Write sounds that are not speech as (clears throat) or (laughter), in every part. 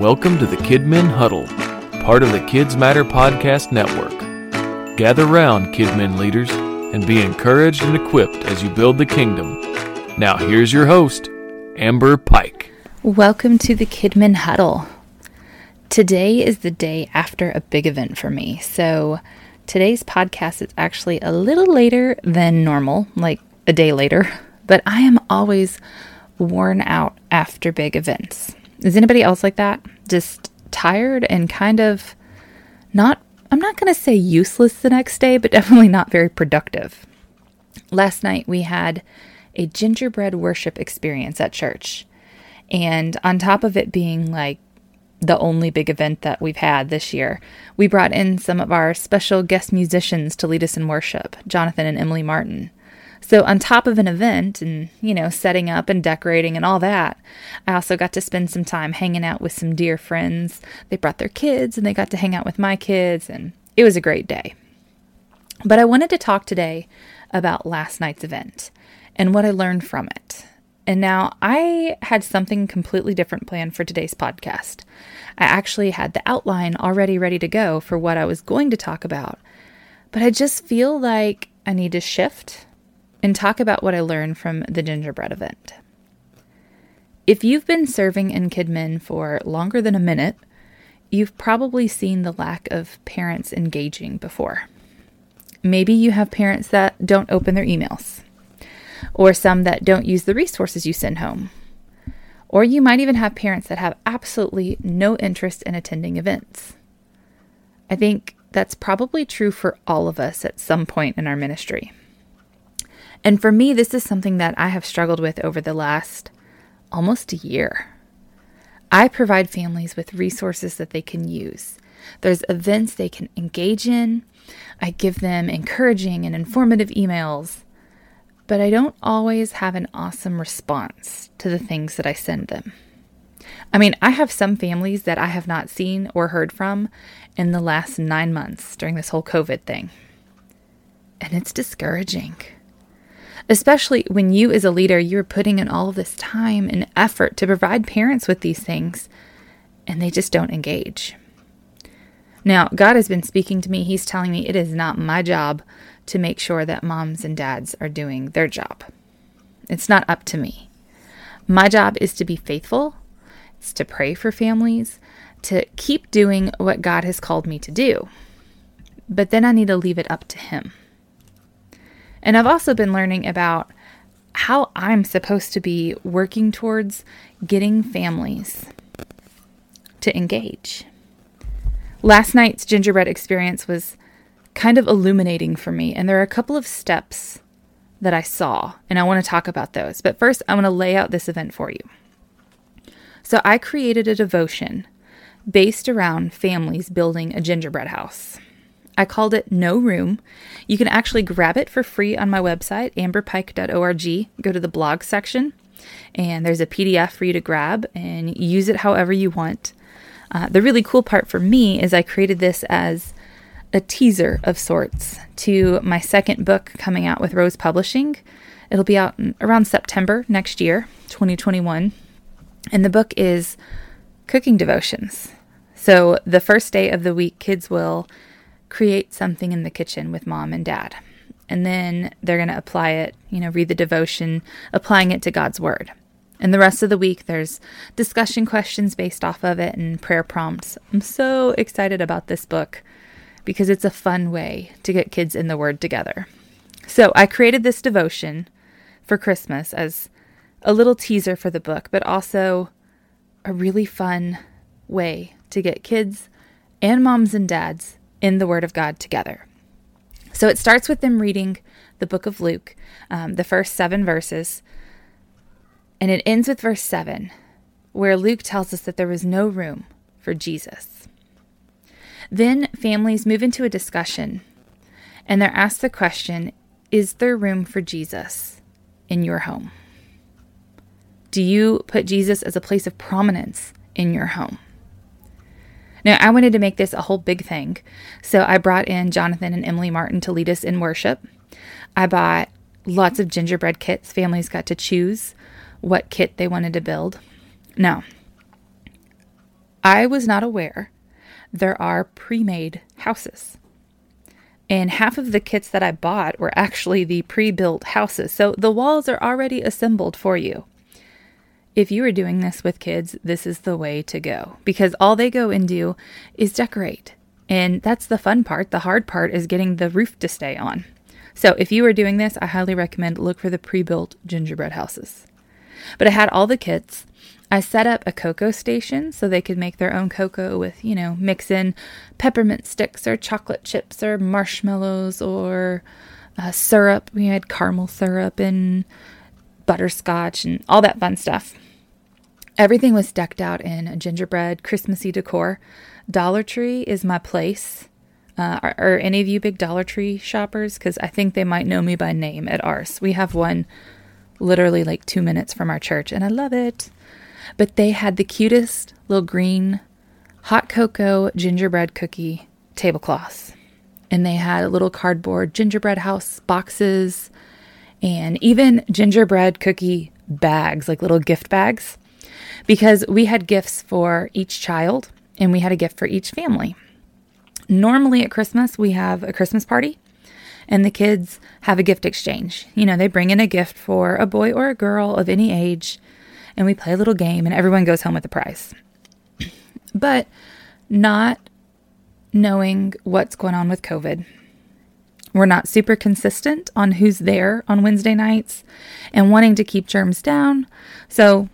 Welcome to the Kidmin Huddle, part of the Kids Matter Podcast Network. Gather round, Kidmin leaders, and be encouraged and equipped as you build the kingdom. Now, here's your host, Amber Pike. Welcome to the Kidmin Huddle. Today is the day after a big event for me. So, today's podcast is actually a little later than normal, like a day later, (laughs) but I am always worn out after big events. Is anybody else like that? Just tired and kind of not, I'm not going to say useless the next day, but (laughs) definitely not very productive. Last night we had a gingerbread worship experience at church. And on top of it being like the only big event that we've had this year, we brought in some of our special guest musicians to lead us in worship, Jonathan and Emily Martin. So, on top of an event and, you know, setting up and decorating and all that, I also got to spend some time hanging out with some dear friends. They brought their kids and they got to hang out with my kids, and it was a great day. But I wanted to talk today about last night's event and what I learned from it. And now I had something completely different planned for today's podcast. I actually had the outline already ready to go for what I was going to talk about, but I just feel like I need to shift and talk about what I learned from the gingerbread event. If you've been serving in Kidmin for longer than a minute, you've probably seen the lack of parents engaging before. Maybe you have parents that don't open their emails, or some that don't use the resources you send home. Or you might even have parents that have absolutely no interest in attending events. I think that's probably true for all of us at some point in our ministry. And for me, this is something that I have struggled with over the last almost a year. I provide families with resources that they can use. There's events they can engage in. I give them encouraging and informative emails, but I don't always have an awesome response to the things that I send them. I mean, I have some families that I have not seen or heard from in the last nine months during this whole COVID thing. And it's discouraging especially when you, as a leader, you're putting in all this time and effort to provide parents with these things and they just don't engage. Now, God has been speaking to me. He's telling me it is not my job to make sure that moms and dads are doing their job. It's not up to me. My job is to be faithful, it's to pray for families, to keep doing what God has called me to do. But then I need to leave it up to Him. And I've also been learning about how I'm supposed to be working towards getting families to engage. Last night's gingerbread experience was kind of illuminating for me, and there are a couple of steps that I saw, and I want to talk about those. But first, I want to lay out this event for you. So, I created a devotion based around families building a gingerbread house. I called it No Room. You can actually grab it for free on my website, amberpike.org. Go to the blog section, and there's a PDF for you to grab and use it however you want. Uh, the really cool part for me is I created this as a teaser of sorts to my second book coming out with Rose Publishing. It'll be out around September next year, 2021. And the book is cooking devotions. So the first day of the week, kids will create something in the kitchen with mom and dad. And then they're going to apply it, you know, read the devotion, applying it to God's word. And the rest of the week, there's discussion questions based off of it and prayer prompts. I'm so excited about this book because it's a fun way to get kids in the Word together. So I created this devotion for Christmas as a little teaser for the book, but also a really fun way to get kids and moms and dads in the Word of God together. So it starts with them reading the book of Luke, um, the first seven verses, and it ends with verse 7, where Luke tells us that there was no room for Jesus. Then families move into a discussion, and they're asked the question Is there room for Jesus in your home? Do you put Jesus as a place of prominence in your home? Now, I wanted to make this a whole big thing. So I brought in Jonathan and Emily Martin to lead us in worship. I bought lots of gingerbread kits. Families got to choose what kit they wanted to build. Now, I was not aware there are pre made houses. And half of the kits that I bought were actually the pre built houses. So the walls are already assembled for you. If you are doing this with kids, this is the way to go because all they go and do is decorate. And that's the fun part. The hard part is getting the roof to stay on. So if you are doing this, I highly recommend look for the pre built gingerbread houses. But I had all the kits. I set up a cocoa station so they could make their own cocoa with, you know, mix in peppermint sticks or chocolate chips or marshmallows or uh, syrup. We had caramel syrup and butterscotch and all that fun stuff. Everything was decked out in gingerbread, Christmassy decor. Dollar Tree is my place. Uh, are, are, any of you big Dollar Tree shoppers? Because I think they might know me by name at ours. We have one literally like two minutes from our church, and I love it. But they had the cutest little green hot cocoa gingerbread cookie tablecloths. And they had little cardboard gingerbread house boxes and even gingerbread cookie bags, like little gift bags, because we had gifts for each child and we had a gift for each family. Normally at Christmas, we have a Christmas party and the kids have a gift exchange. You know, they bring in a gift for a boy or a girl of any age, and we play a little game, and everyone goes home with a prize. (clears throat) But not knowing what's going on with COVID, we're not super consistent on who's there on Wednesday nights and wanting to keep germs down. So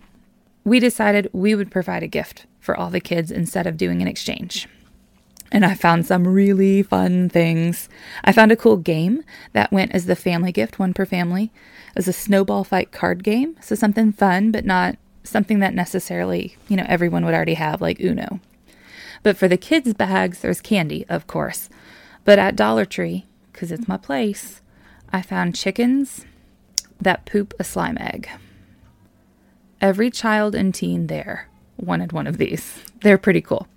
we decided we would provide a gift for all the kids instead of doing an exchange and I found some really fun things. I found a cool game that went as the family gift, one per family. Was a snowball fight card game, so something fun, but not something that necessarily, you know, everyone would already have, like Uno. But for the kids' bags, there's candy, of course. But at Dollar Tree, because it's my place, I found chickens that poop a slime egg. Every child and teen there wanted one of these. They're pretty cool.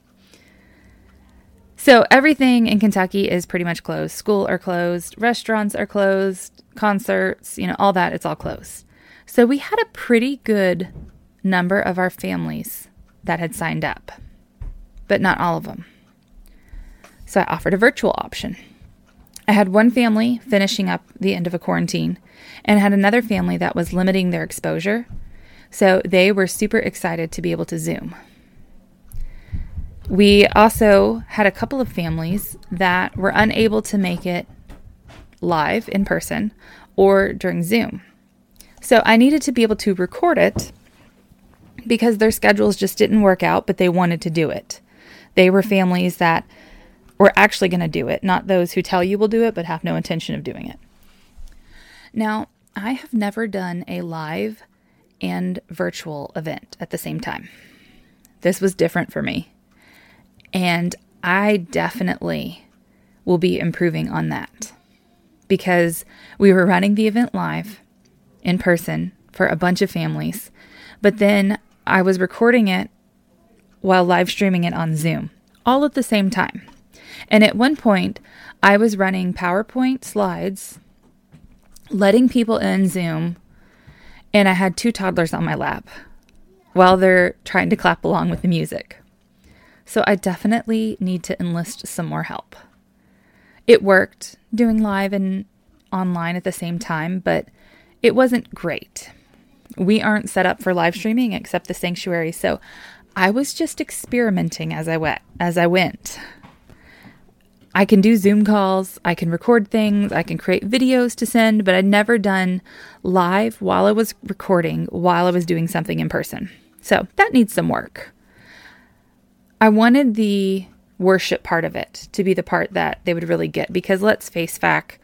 So everything in Kentucky is pretty much closed. School are closed, restaurants are closed, concerts, you know, all that, it's all closed. So we had a pretty good number of our families that had signed up, but not all of them. So I offered a virtual option. I had one family finishing up the end of a quarantine and had another family that was limiting their exposure. So they were super excited to be able to Zoom. We also had a couple of families that were unable to make it live in person or during Zoom. So I needed to be able to record it because their schedules just didn't work out, but they wanted to do it. They were families that were actually going to do it, not those who tell you will do it but have no intention of doing it. Now, I have never done a live and virtual event at the same time. This was different for me. And I definitely will be improving on that because we were running the event live in person for a bunch of families, but then I was recording it while live streaming it on Zoom all at the same time. And at one point, I was running PowerPoint slides, letting people in Zoom, and I had two toddlers on my lap while they're trying to clap along with the music. So I definitely need to enlist some more help. It worked doing live and online at the same time, but it wasn't great. We aren't set up for live streaming except the sanctuary, so I was just experimenting as I went as I went. I can do Zoom calls, I can record things, I can create videos to send, but I'd never done live while I was recording while I was doing something in person. So that needs some work. I wanted the worship part of it to be the part that they would really get because let's face fact,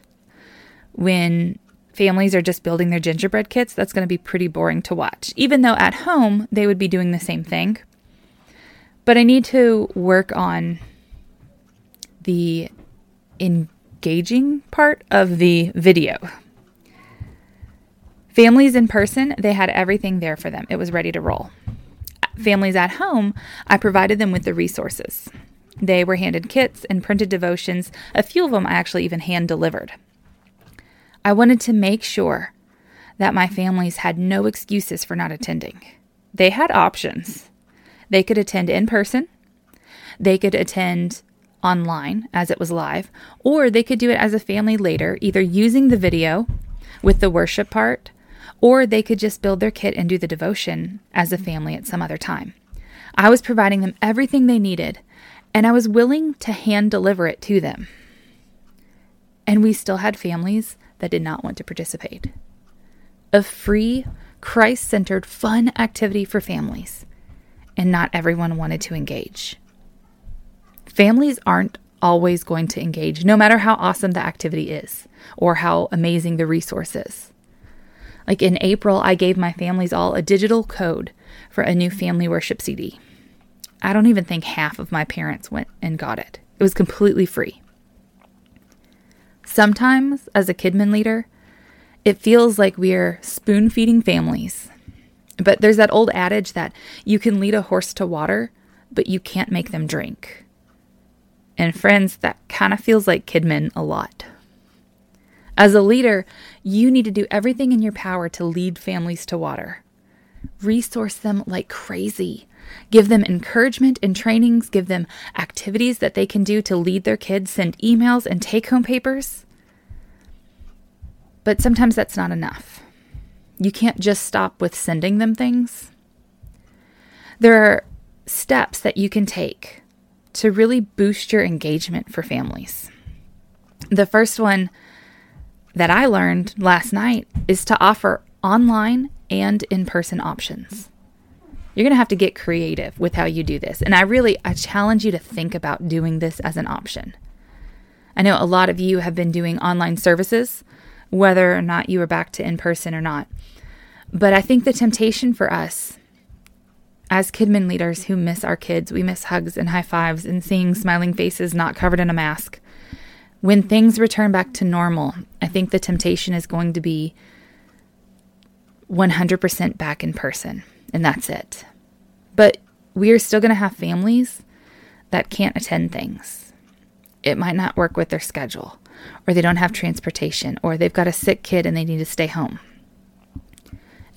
when families are just building their gingerbread kits, that's going to be pretty boring to watch. Even though at home they would be doing the same thing. But I need to work on the engaging part of the video. Families in person, they had everything there for them. It was ready to roll families at home, I provided them with the resources. They were handed kits and printed devotions. A few of them I actually even hand delivered. I wanted to make sure that my families had no excuses for not attending. They had options. They could attend in person They could attend online as it was live, or they could do it as a family later, either using the video with the worship part, or they could just build their kit and do the devotion as a family at some other time. I was providing them everything they needed, and I was willing to hand deliver it to them. And we still had families that did not want to participate. A free, Christ centered, fun activity for families, and not everyone wanted to engage. Families aren't always going to engage, no matter how awesome the activity is or how amazing the resource is. Like in April, I gave my families all a digital code for a new family worship CD. I don't even think half of my parents went and got it. It was completely free. Sometimes, as a Kidmin leader, it feels like we're spoon feeding families. But there's that old adage that you can lead a horse to water, but you can't make them drink. And friends, that kind of feels like Kidmin a lot. As a leader, you need to do everything in your power to lead families to water. Resource them like crazy. Give them encouragement and trainings, give them activities that they can do to lead their kids, send emails and take home papers. But sometimes that's not enough. You can't just stop with sending them things. There are steps that you can take to really boost your engagement for families. The first one that I learned last night is to offer online and in person options. You're going to have to get creative with how you do this. And I really I challenge you to think about doing this as an option. I know a lot of you have been doing online services whether or not you are back to in person or not. But I think the temptation for us as Kidmin leaders who miss our kids, we miss hugs and high fives and seeing smiling faces not covered in a mask. When things return back to normal, I think the temptation is going to be 100% back in person, and that's it. But we are still going to have families that can't attend things. It might not work with their schedule, or they don't have transportation, or they've got a sick kid and they need to stay home.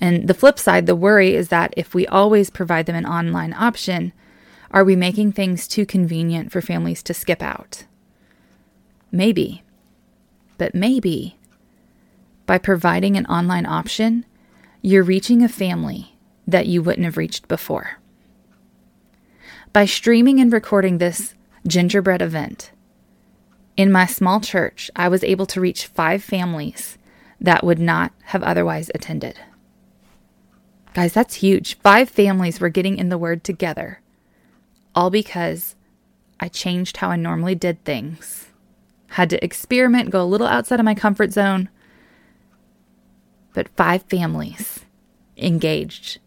And the flip side, the worry is that if we always provide them an online option, are we making things too convenient for families to skip out? Maybe. But maybe by providing an online option, you're reaching a family that you wouldn't have reached before. By streaming and recording this gingerbread event, in my small church, I was able to reach five families that would not have otherwise attended. Guys, that's huge. Five families were getting in the Word together, all because I changed how I normally did things. Had to experiment, go a little outside of my comfort zone. But five families engaged,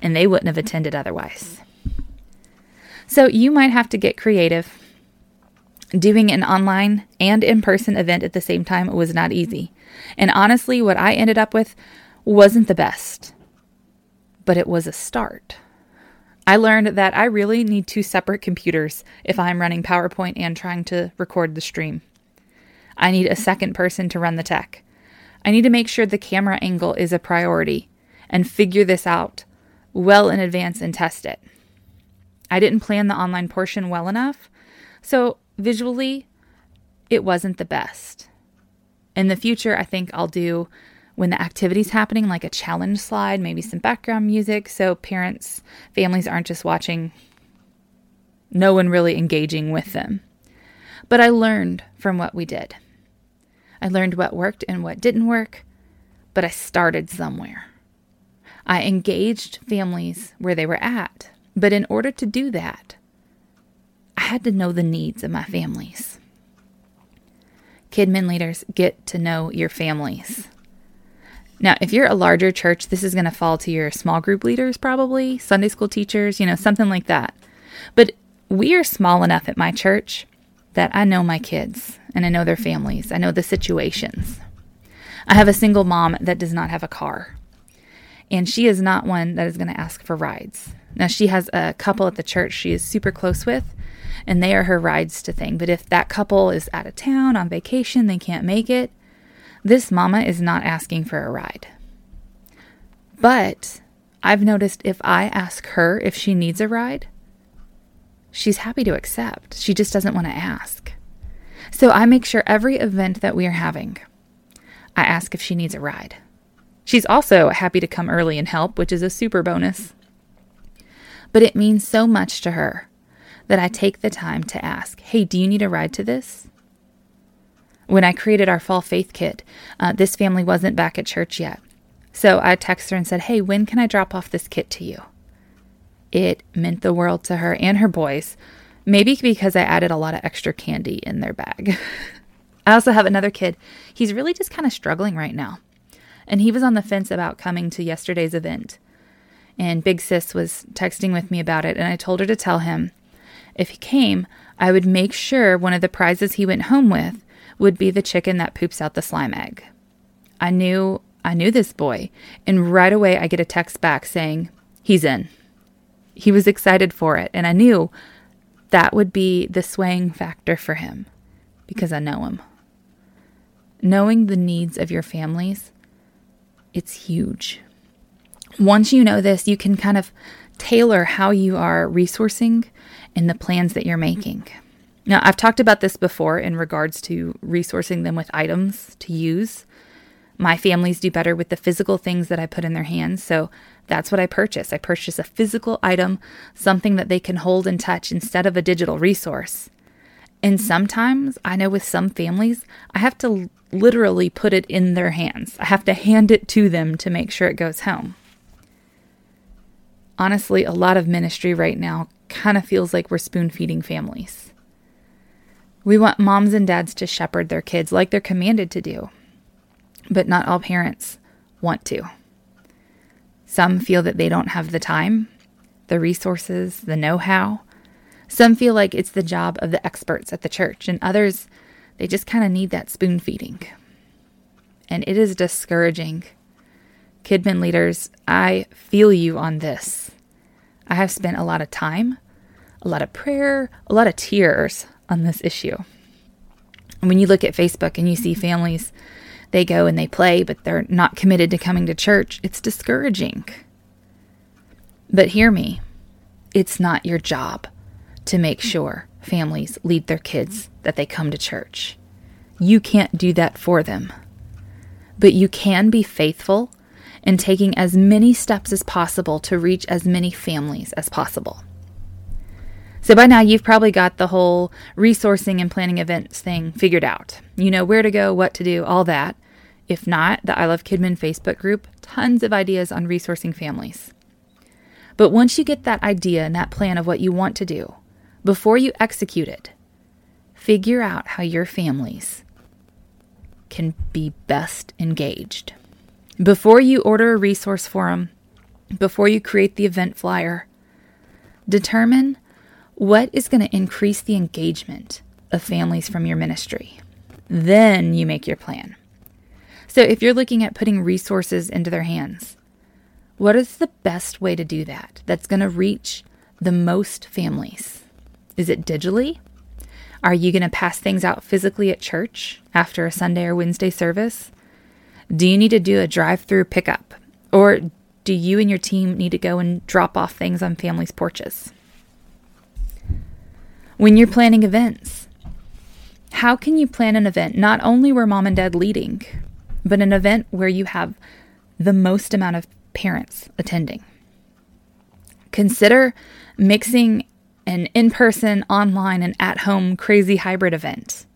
and they wouldn't have attended otherwise. So you might have to get creative. Doing an online and in person event at the same time was not easy. And honestly, what I ended up with wasn't the best but it was a start. I learned that I really need two separate computers if I'm running PowerPoint and trying to record the stream. I need a second person to run the tech. I need to make sure the camera angle is a priority and figure this out well in advance and test it. I didn't plan the online portion well enough, so visually, it wasn't the best. In the future, I think I'll do when the activity's happening, like a challenge slide, maybe some background music, so parents, families aren't just watching, no one really engaging with them. But I learned from what we did. I learned what worked and what didn't work, but I started somewhere. I engaged families where they were at, but in order to do that, I had to know the needs of my families. Kidmin leaders get to know your families. Now, if you're a larger church, this is going to fall to your small group leaders, probably, Sunday school teachers, you know, something like that. But we are small enough at my church that I know my kids and I know their families, I know the situations. I have a single mom that does not have a car, and she is not one that is going to ask for rides. Now, she has a couple at the church she is super close with, and they are her rides to thing. But if that couple is out of town on vacation, they can't make it, this mama is not asking for a ride. But I've noticed if I ask her if she needs a ride, she's happy to accept. She just doesn't want to ask. So I make sure every event that we are having, I ask if she needs a ride. She's also happy to come early and help, which is a super bonus. But it means so much to her that I take the time to ask, Hey, do you need a ride to this? When I created our fall faith kit, uh, this family wasn't back at church yet. So I texted her and said, Hey, when can I drop off this kit to you? It meant the world to her and her boys, maybe because I added a lot of extra candy in their bag. (laughs) I also have another kid. He's really just kind of struggling right now and he was on the fence about coming to yesterday's event. And Big Sis was texting with me about it, and I told her to tell him if he came, I would make sure one of the prizes he went home with would be the chicken that poops out the slime egg. I knew I knew this boy, and right away I get a text back saying, He's in. He was excited for it, and I knew that would be the swaying factor for him because I know him. Knowing the needs of your families it's huge. Once you know this, you can kind of tailor how you are resourcing and the plans that you're making. Now, I've talked about this before in regards to resourcing them with items to use. My families do better with the physical things that I put in their hands, so that's what I purchase. I purchase a physical item, something that they can hold and touch instead of a digital resource. And sometimes I know with some families, I have to literally put it in their hands. I have to hand it to them to make sure it goes home. Honestly, a lot of ministry right now kind of feels like we're spoon feeding families. We want moms and dads to shepherd their kids like they're commanded to do, but not all parents want to. Some feel that they don't have the time, the resources, the know how. Some feel like it's the job of the experts at the church, and others they just kind of need that spoon feeding. And it is discouraging. Kidmin leaders, I feel you on this. I have spent a lot of time, a lot of prayer, a lot of tears on this issue. when you look at Facebook and you see mm-hmm. families, they go and they play, but they're not committed to coming to church, it's discouraging. But hear me, it's not your job to make mm-hmm. sure families lead their kids that they come to church. You can't do that for them. But you can be faithful in taking as many steps as possible to reach as many families as possible. So by now, you've probably got the whole resourcing and planning events thing figured out. You know where to go, what to do, all that. If not, the I Love Kidmin Facebook group, tons of ideas on resourcing families. But once you get that idea and that plan of what you want to do, before you execute it, figure out how your families can be best engaged. Before you order a resource forum, before you create the event flyer, determine what is going to increase the engagement of families from your ministry. Then you make your plan. So, if you're looking at putting resources into their hands, what is the best way to do that that's going to reach the most families? Is it digitally? Are you going to pass things out physically at church after a Sunday or Wednesday service? Do you need to do a drive through pickup? Or do you and your team need to go and drop off things on families' porches? When you're planning events, how can you plan an event not only where mom and dad leading, but an event where you have the most amount of parents attending? Consider mixing an in person, online, and at home crazy hybrid event.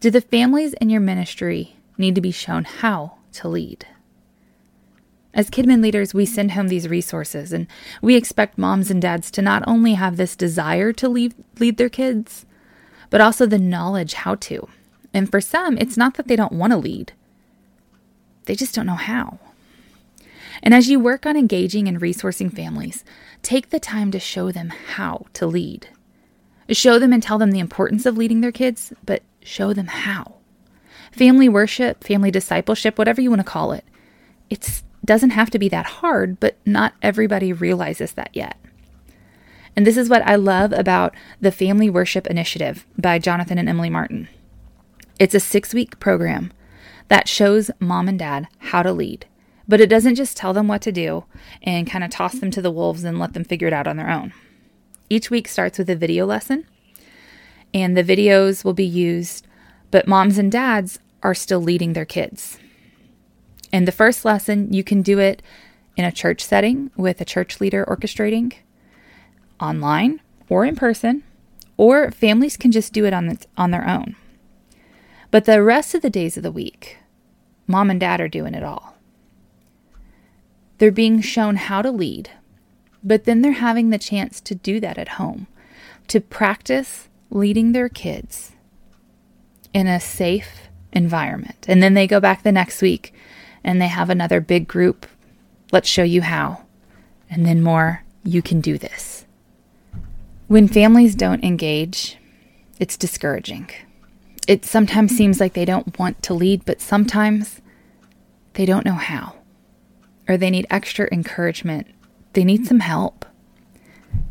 Do the families in your ministry need to be shown how to lead? As Kidmin leaders, we send home these resources, and we expect moms and dads to not only have this desire to lead, lead their kids, but also the knowledge how to. And for some, it's not that they don't want to lead, they just don't know how. And as you work on engaging and resourcing families, take the time to show them how to lead. Show them and tell them the importance of leading their kids, but show them how. Family worship, family discipleship, whatever you want to call it, it doesn't have to be that hard, but not everybody realizes that yet. And this is what I love about the Family Worship Initiative by Jonathan and Emily Martin. It's a six week program that shows mom and dad how to lead But it doesn't just tell them what to do and kind of toss them to the wolves and let them figure it out on their own. Each week starts with a video lesson, and the videos will be used, but moms and dads are still leading their kids. And the first lesson, you can do it in a church setting with a church leader orchestrating, online or in person, or families can just do it on, on their own. But the rest of the days of the week, mom and dad are doing it all. They're being shown how to lead, but then they're having the chance to do that at home, to practice leading their kids in a safe environment. And then they go back the next week and they have another big group. Let's show you how. And then more, you can do this. When families don't engage, it's discouraging. It sometimes seems like they don't want to lead, but sometimes they don't know how. Or they need extra encouragement. They need some help.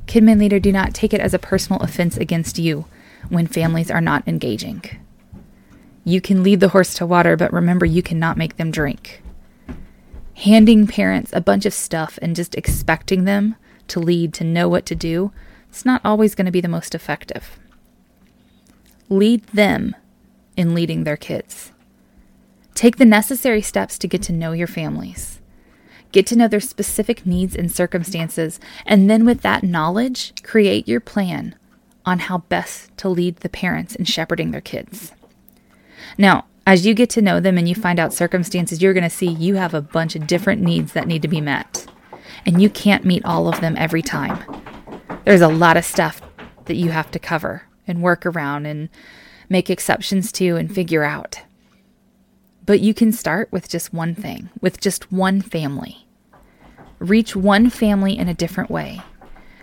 Kidmin leader, do not take it as a personal offense against you when families are not engaging. You can lead the horse to water, but remember, you cannot make them drink. Handing parents a bunch of stuff and just expecting them to lead, to know what to do, it's not always going to be the most effective. Lead them in leading their kids. Take the necessary steps to get to know your families. Get to know their specific needs and circumstances, and then with that knowledge, create your plan on how best to lead the parents in shepherding their kids. Now, as you get to know them and you find out circumstances, you're going to see you have a bunch of different needs that need to be met. And you can't meet all of them every time there's a lot of stuff that you have to cover and work around and make exceptions to and figure out. But you can start with just one thing, with just one family. Reach one family in a different way.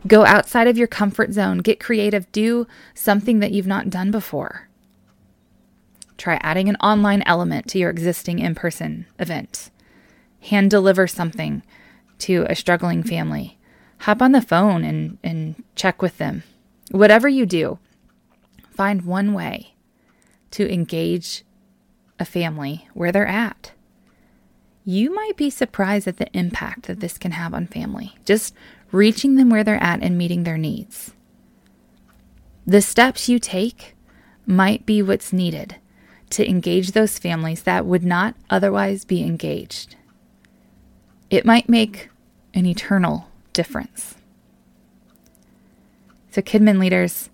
Go outside of your comfort zone, get creative, do something that you've not done before. Try adding an online element to your existing in person event. Hand deliver something to a struggling family hop on the phone and, and check with them. Whatever you do, find one way to engage a family where they're at. You might be surprised at the impact that this can have on family, just reaching them where they're at and meeting their needs. The steps you take might be what's needed to engage those families that would not otherwise be engaged. It might make an eternal difference. So, Kidmin leaders,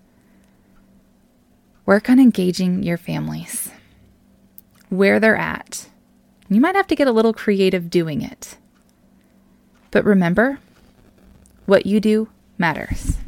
work on engaging your families where they're at. You might have to get a little creative doing it. But remember, what you do matters.